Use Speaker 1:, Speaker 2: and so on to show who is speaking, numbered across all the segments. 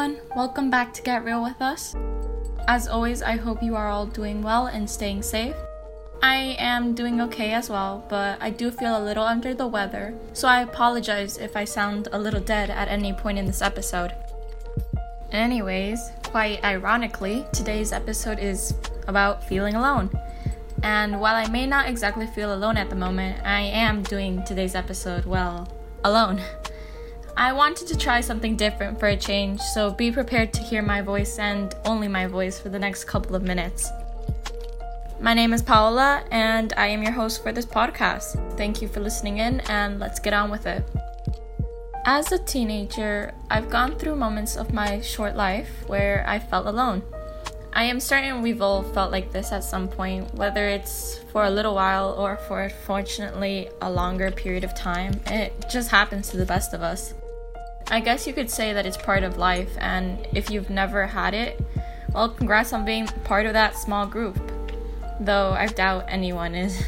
Speaker 1: everyone, welcome back to Get Real with Us. As always, I hope you are all doing well and staying safe. I am doing okay as well, but I do feel a little under the weather, so I apologize if I sound a little dead at any point in this episode. Anyways, quite ironically, today's episode is about feeling alone. And while I may not exactly feel alone at the moment, I am doing today's episode, well, alone. I wanted to try something different for a change, so be prepared to hear my voice and only my voice for the next couple of minutes. My name is Paola, and I am your host for this podcast. Thank you for listening in, and let's get on with it. As a teenager, I've gone through moments of my short life where I felt alone. I am certain we've all felt like this at some point, whether it's for a little while or for fortunately a longer period of time. It just happens to the best of us. I guess you could say that it's part of life, and if you've never had it, well, congrats on being part of that small group. Though I doubt anyone is.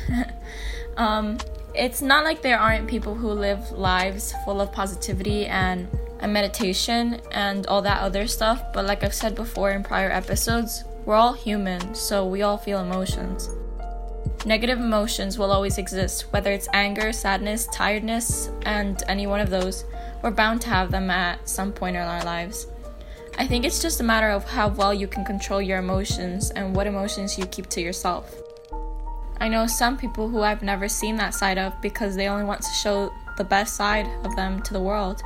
Speaker 1: um, it's not like there aren't people who live lives full of positivity and and meditation and all that other stuff. But like I've said before in prior episodes, we're all human, so we all feel emotions. Negative emotions will always exist, whether it's anger, sadness, tiredness, and any one of those. We're bound to have them at some point in our lives. I think it's just a matter of how well you can control your emotions and what emotions you keep to yourself. I know some people who I've never seen that side of because they only want to show the best side of them to the world.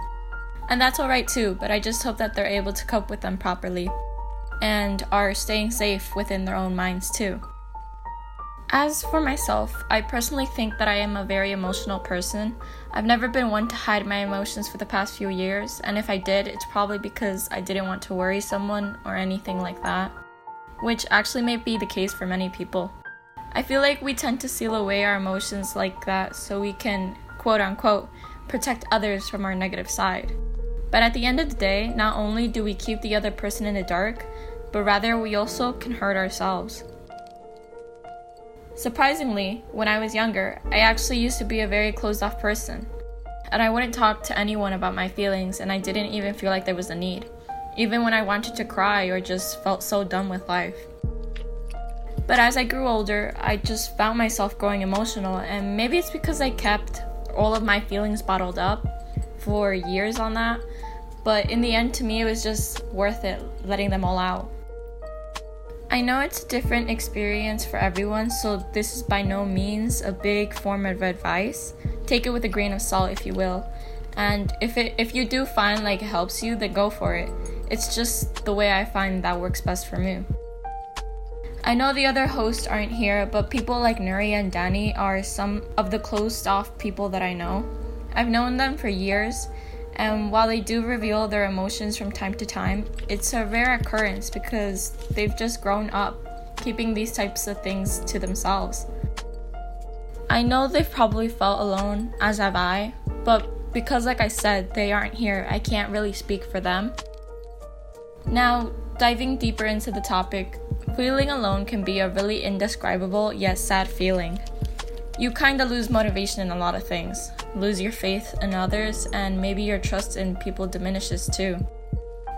Speaker 1: And that's alright too, but I just hope that they're able to cope with them properly and are staying safe within their own minds too. As for myself, I personally think that I am a very emotional person. I've never been one to hide my emotions for the past few years, and if I did, it's probably because I didn't want to worry someone or anything like that, which actually may be the case for many people. I feel like we tend to seal away our emotions like that so we can, quote unquote, protect others from our negative side. But at the end of the day, not only do we keep the other person in the dark, but rather we also can hurt ourselves. Surprisingly, when I was younger, I actually used to be a very closed off person. And I wouldn't talk to anyone about my feelings, and I didn't even feel like there was a need, even when I wanted to cry or just felt so done with life. But as I grew older, I just found myself growing emotional, and maybe it's because I kept all of my feelings bottled up for years on that but in the end, to me, it was just worth it letting them all out. I know it's a different experience for everyone, so this is by no means a big form of advice. Take it with a grain of salt, if you will. And if it if you do find like it helps you, then go for it. It's just the way I find that works best for me. I know the other hosts aren't here, but people like Nuri and Danny are some of the closed off people that I know. I've known them for years, and while they do reveal their emotions from time to time, it's a rare occurrence because they've just grown up keeping these types of things to themselves. I know they've probably felt alone, as have I, but because, like I said, they aren't here, I can't really speak for them. Now, diving deeper into the topic, feeling alone can be a really indescribable yet sad feeling. You kinda lose motivation in a lot of things lose your faith in others, and maybe your trust in people diminishes too.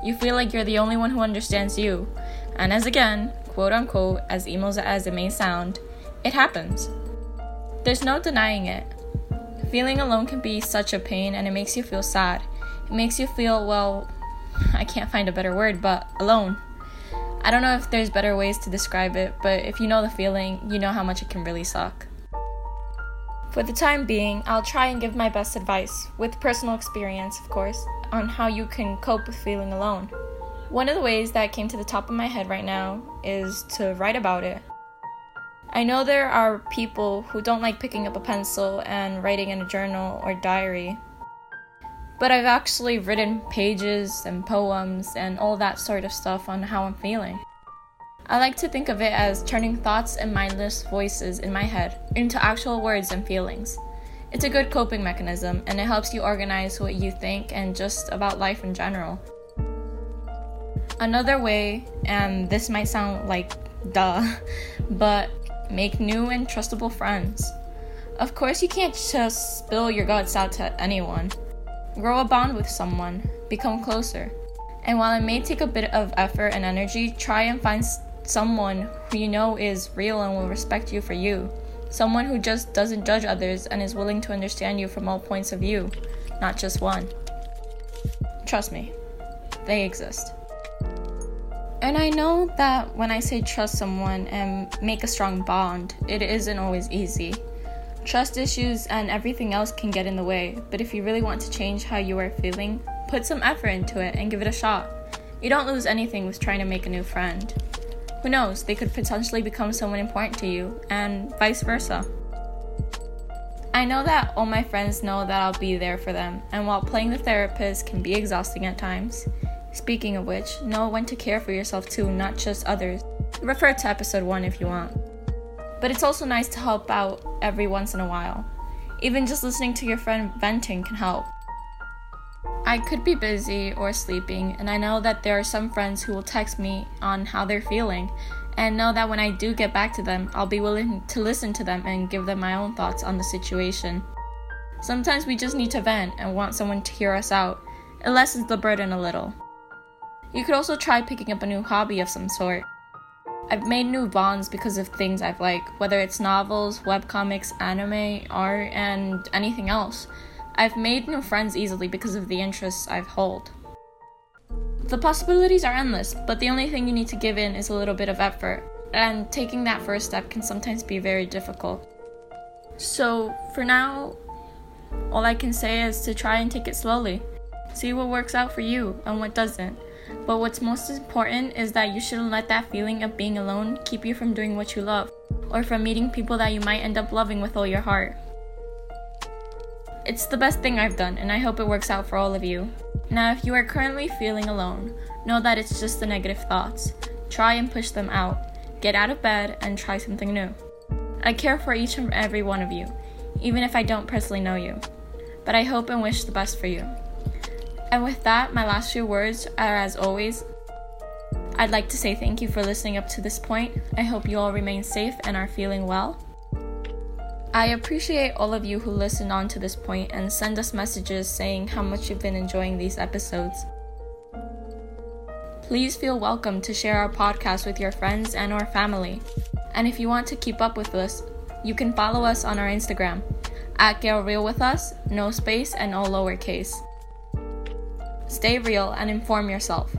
Speaker 1: You feel like you're the only one who understands you, and as again, quote unquote, as emo as it may sound, it happens. There's no denying it. Feeling alone can be such a pain and it makes you feel sad. It makes you feel, well, I can't find a better word, but alone. I don't know if there's better ways to describe it, but if you know the feeling, you know how much it can really suck. For the time being, I'll try and give my best advice, with personal experience, of course, on how you can cope with feeling alone. One of the ways that came to the top of my head right now is to write about it. I know there are people who don't like picking up a pencil and writing in a journal or diary, but I've actually written pages and poems and all that sort of stuff on how I'm feeling. I like to think of it as turning thoughts and mindless voices in my head into actual words and feelings. It's a good coping mechanism and it helps you organize what you think and just about life in general. Another way, and this might sound like duh, but make new and trustable friends. Of course, you can't just spill your guts out to anyone. Grow a bond with someone, become closer. And while it may take a bit of effort and energy, try and find someone who you know is real and will respect you for you. Someone who just doesn't judge others and is willing to understand you from all points of view, not just one. Trust me, they exist. And I know that when I say trust someone and make a strong bond, it isn't always easy. Trust issues and everything else can get in the way, but if you really want to change how you are feeling, put some effort into it and give it a shot. You don't lose anything with trying to make a new friend. Who knows, they could potentially become someone important to you, and vice versa. I know that all my friends know that I'll be there for them, and while playing the therapist can be exhausting at times, speaking of which, know when to care for yourself too, not just others. Refer to episode 1 if you want. But it's also nice to help out every once in a while. Even just listening to your friend venting can help. I could be busy or sleeping, and I know that there are some friends who will text me on how they're feeling, and know that when I do get back to them, I'll be willing to listen to them and give them my own thoughts on the situation. Sometimes we just need to vent and want someone to hear us out. It lessens the burden a little. You could also try picking up a new hobby of some sort. I've made new bonds because of things I've liked, whether it's novels, webcomics, anime, art, and anything else. I've made new friends easily because of the interests I've hold. The possibilities are endless, but the only thing you need to give in is a little bit of effort, and taking that first step can sometimes be very difficult. So, for now, all I can say is to try and take it slowly. See what works out for you and what doesn't. But what's most important is that you shouldn't let that feeling of being alone keep you from doing what you love, or from meeting people that you might end up loving with all your heart. It's the best thing I've done, and I hope it works out for all of you. Now, if you are currently feeling alone, know that it's just the negative thoughts. Try and push them out. Get out of bed and try something new. I care for each and every one of you, even if I don't personally know you. But I hope and wish the best for you. And with that, my last few words are as always I'd like to say thank you for listening up to this point. I hope you all remain safe and are feeling well. I appreciate all of you who listen on to this point and send us messages saying how much you've been enjoying these episodes. Please feel welcome to share our podcast with your friends and our family. And if you want to keep up with us, you can follow us on our Instagram at Get Real With Us, no space and all lowercase. Stay real and inform yourself.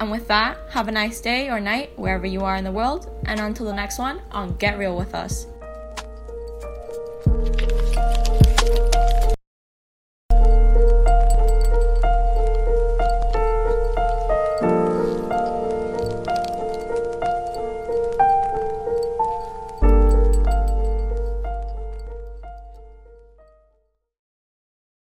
Speaker 1: And with that, have a nice day or night wherever you are in the world, and until the next one on Get Real With Us.